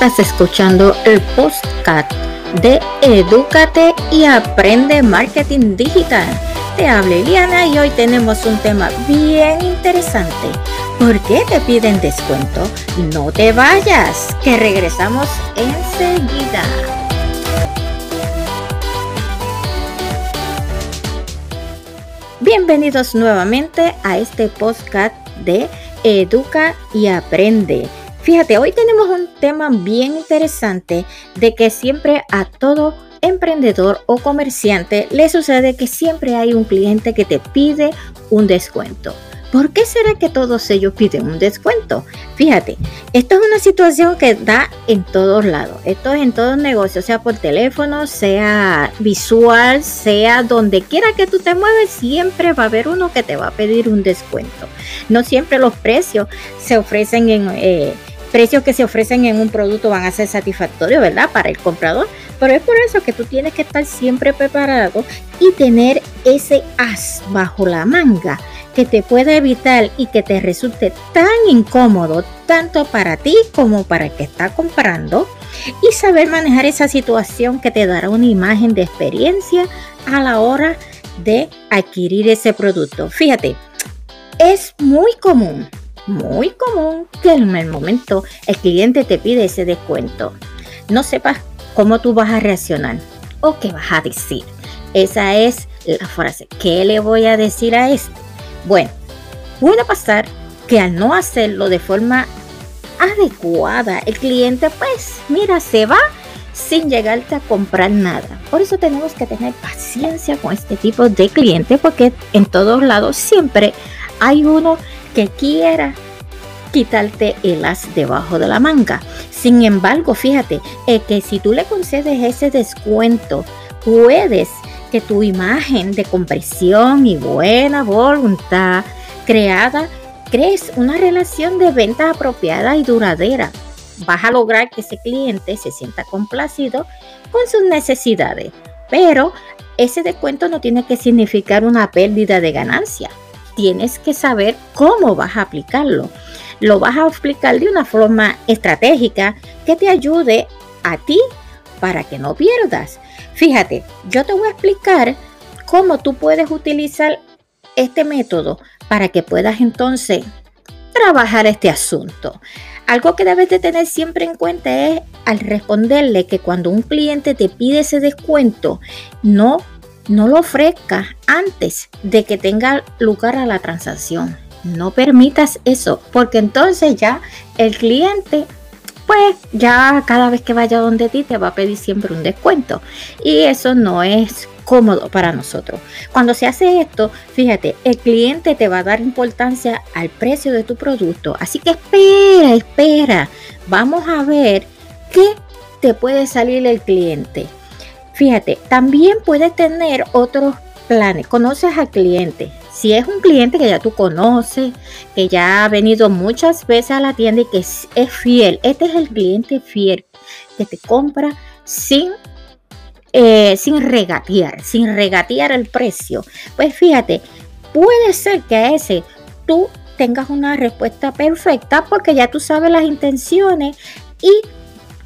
Estás escuchando el postcat de Edúcate y Aprende Marketing Digital. Te habla Eliana y hoy tenemos un tema bien interesante. ¿Por qué te piden descuento? No te vayas, que regresamos enseguida. Bienvenidos nuevamente a este podcast de Educa y Aprende. Fíjate, hoy tenemos un tema bien interesante de que siempre a todo emprendedor o comerciante le sucede que siempre hay un cliente que te pide un descuento. ¿Por qué será que todos ellos piden un descuento? Fíjate, esto es una situación que da en todos lados. Esto es en todos negocios, sea por teléfono, sea visual, sea donde quiera que tú te mueves, siempre va a haber uno que te va a pedir un descuento. No siempre los precios se ofrecen en... Eh, precios que se ofrecen en un producto van a ser satisfactorios, ¿verdad? Para el comprador. Pero es por eso que tú tienes que estar siempre preparado y tener ese as bajo la manga que te pueda evitar y que te resulte tan incómodo tanto para ti como para el que está comprando y saber manejar esa situación que te dará una imagen de experiencia a la hora de adquirir ese producto. Fíjate, es muy común muy común que en el momento el cliente te pide ese descuento. No sepas cómo tú vas a reaccionar o qué vas a decir. Esa es la frase. ¿Qué le voy a decir a esto? Bueno, puede pasar que al no hacerlo de forma adecuada, el cliente pues, mira, se va sin llegarte a comprar nada. Por eso tenemos que tener paciencia con este tipo de cliente porque en todos lados siempre hay uno que quiera quitarte el as debajo de la manga. Sin embargo, fíjate eh, que si tú le concedes ese descuento, puedes que tu imagen de compresión y buena voluntad creada crees una relación de venta apropiada y duradera. Vas a lograr que ese cliente se sienta complacido con sus necesidades, pero ese descuento no tiene que significar una pérdida de ganancia tienes que saber cómo vas a aplicarlo. Lo vas a aplicar de una forma estratégica que te ayude a ti para que no pierdas. Fíjate, yo te voy a explicar cómo tú puedes utilizar este método para que puedas entonces trabajar este asunto. Algo que debes de tener siempre en cuenta es al responderle que cuando un cliente te pide ese descuento, no no lo ofrezcas antes de que tenga lugar a la transacción. No permitas eso, porque entonces ya el cliente, pues ya cada vez que vaya donde ti te va a pedir siempre un descuento. Y eso no es cómodo para nosotros. Cuando se hace esto, fíjate, el cliente te va a dar importancia al precio de tu producto. Así que espera, espera. Vamos a ver qué te puede salir el cliente. Fíjate, también puedes tener otros planes. Conoces al cliente. Si es un cliente que ya tú conoces, que ya ha venido muchas veces a la tienda y que es, fiel, este es el cliente fiel que te compra sin eh, sin regatear, sin regatear el precio. Pues fíjate, puede ser que a ese tú tengas una respuesta perfecta porque ya tú sabes las intenciones y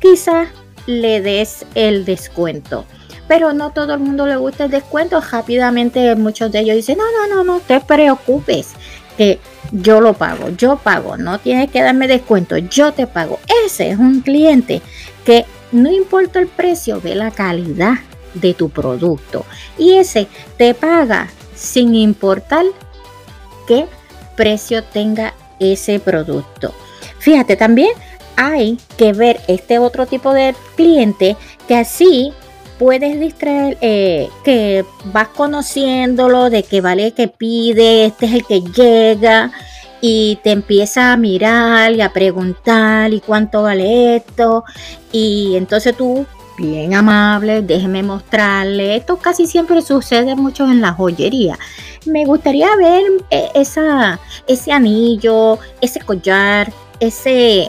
quizás le des el descuento pero no todo el mundo le gusta el descuento. Rápidamente muchos de ellos dicen, no, no, no, no te preocupes, que yo lo pago, yo pago, no tienes que darme descuento, yo te pago. Ese es un cliente que no importa el precio, ve la calidad de tu producto y ese te paga sin importar qué precio tenga ese producto. Fíjate, también hay que ver este otro tipo de cliente que así puedes distraer, eh, que vas conociéndolo, de que vale que pide, este es el que llega y te empieza a mirar y a preguntar y cuánto vale esto y entonces tú bien amable, déjeme mostrarle. Esto casi siempre sucede mucho en la joyería. Me gustaría ver eh, esa, ese anillo, ese collar, ese,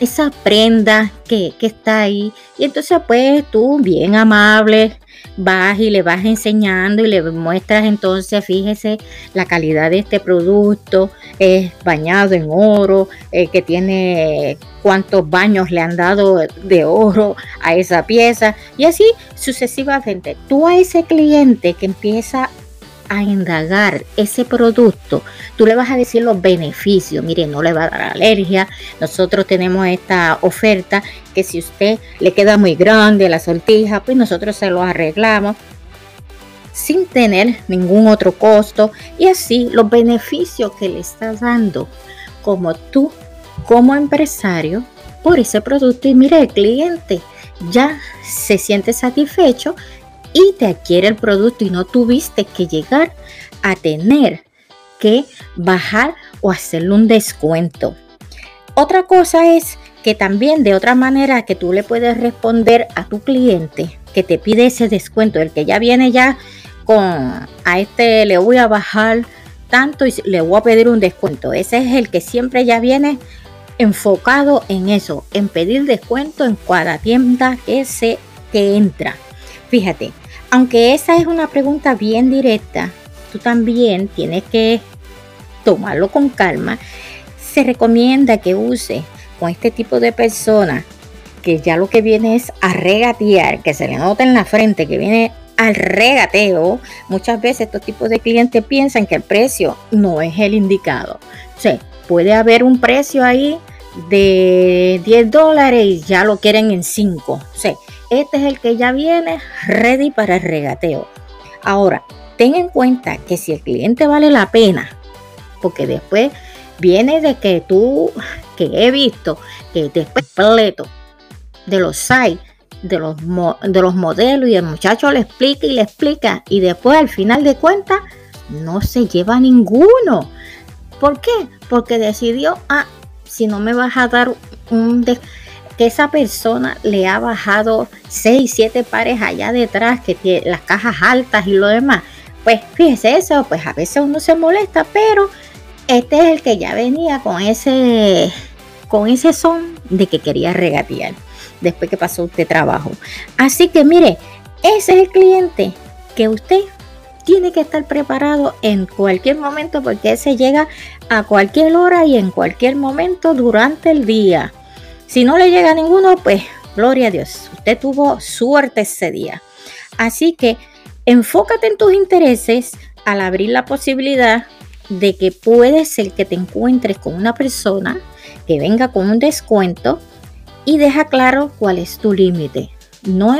esa prenda que, está ahí. Y entonces pues tú bien amable vas y le vas enseñando y le muestras entonces, fíjese, la calidad de este producto es bañado en oro, eh, que tiene cuántos baños le han dado de oro a esa pieza y así sucesivamente. Tú a ese cliente que empieza a indagar ese producto, tú le vas a decir los beneficios. Mire, no le va a dar alergia. Nosotros tenemos esta oferta que si usted le queda muy grande la sortija, pues nosotros se lo arreglamos sin tener ningún otro costo y así los beneficios que le estás dando como tú como empresario por ese producto y mire el cliente ya se siente satisfecho y te adquiere el producto y no tuviste que llegar a tener que bajar o hacerle un descuento. Otra cosa es que también de otra manera que tú le puedes responder a tu cliente que te pide ese descuento, el que ya viene ya con a este le voy a bajar tanto y le voy a pedir un descuento. Ese es el que siempre ya viene enfocado en eso, en pedir descuento en cada tienda que se que entra. Fíjate, aunque esa es una pregunta bien directa, tú también tienes que tomarlo con calma. Se recomienda que use con este tipo de personas que ya lo que viene es a regatear, que se le nota en la frente, que viene al regateo, muchas veces estos tipos de clientes piensan que el precio no es el indicado. O sea, puede haber un precio ahí de 10 dólares y ya lo quieren en 5. O sea, este es el que ya viene ready para el regateo. Ahora, ten en cuenta que si el cliente vale la pena, porque después viene de que tú, que he visto, que después completo de los sites, de los, de los modelos y el muchacho le explica y le explica y después al final de cuentas no se lleva ninguno. ¿Por qué? Porque decidió, ah, si no me vas a dar un que esa persona le ha bajado 6, 7 pares allá detrás, que tiene las cajas altas y lo demás. Pues fíjese eso, pues a veces uno se molesta, pero este es el que ya venía con ese, con ese son de que quería regatear después que pasó usted trabajo. Así que mire, ese es el cliente que usted tiene que estar preparado en cualquier momento porque ese llega a cualquier hora y en cualquier momento durante el día. Si no le llega a ninguno, pues gloria a Dios, usted tuvo suerte ese día. Así que enfócate en tus intereses al abrir la posibilidad de que puede ser que te encuentres con una persona que venga con un descuento y deja claro cuál es tu límite. No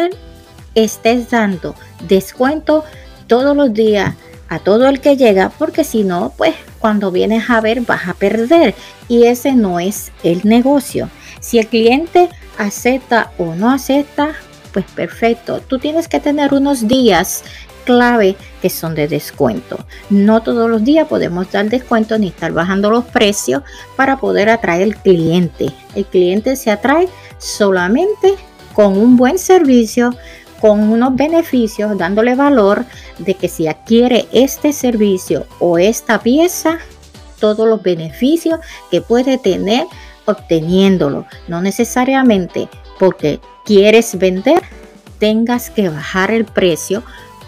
estés dando descuento todos los días a todo el que llega porque si no, pues cuando vienes a ver vas a perder y ese no es el negocio. Si el cliente acepta o no acepta, pues perfecto. Tú tienes que tener unos días clave que son de descuento. No todos los días podemos dar descuento ni estar bajando los precios para poder atraer al cliente. El cliente se atrae solamente con un buen servicio, con unos beneficios, dándole valor de que si adquiere este servicio o esta pieza, todos los beneficios que puede tener obteniéndolo. No necesariamente porque quieres vender tengas que bajar el precio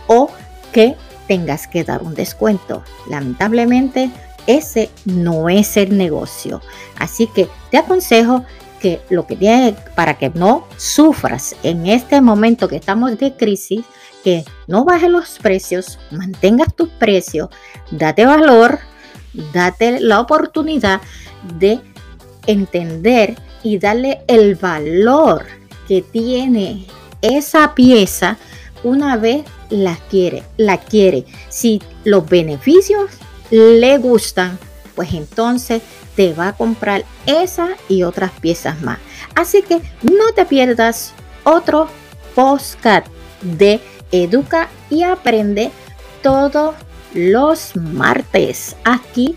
o que tengas que dar un descuento. Lamentablemente ese no es el negocio. Así que te aconsejo que lo que tiene para que no sufras en este momento que estamos de crisis, que no bajes los precios, mantengas tus precios, date valor, date la oportunidad de entender y darle el valor que tiene esa pieza una vez la quiere, la quiere. Si los beneficios le gustan, pues entonces te va a comprar esa y otras piezas más. Así que no te pierdas otro postcat de Educa y Aprende todos los martes aquí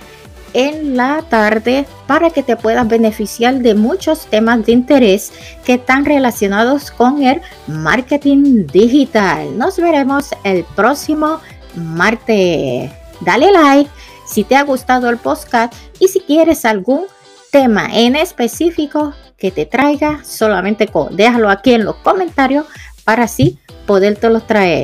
en la tarde para que te puedas beneficiar de muchos temas de interés que están relacionados con el marketing digital. Nos veremos el próximo martes. Dale like si te ha gustado el podcast y si quieres algún tema en específico que te traiga, solamente déjalo aquí en los comentarios para así podértelo traer.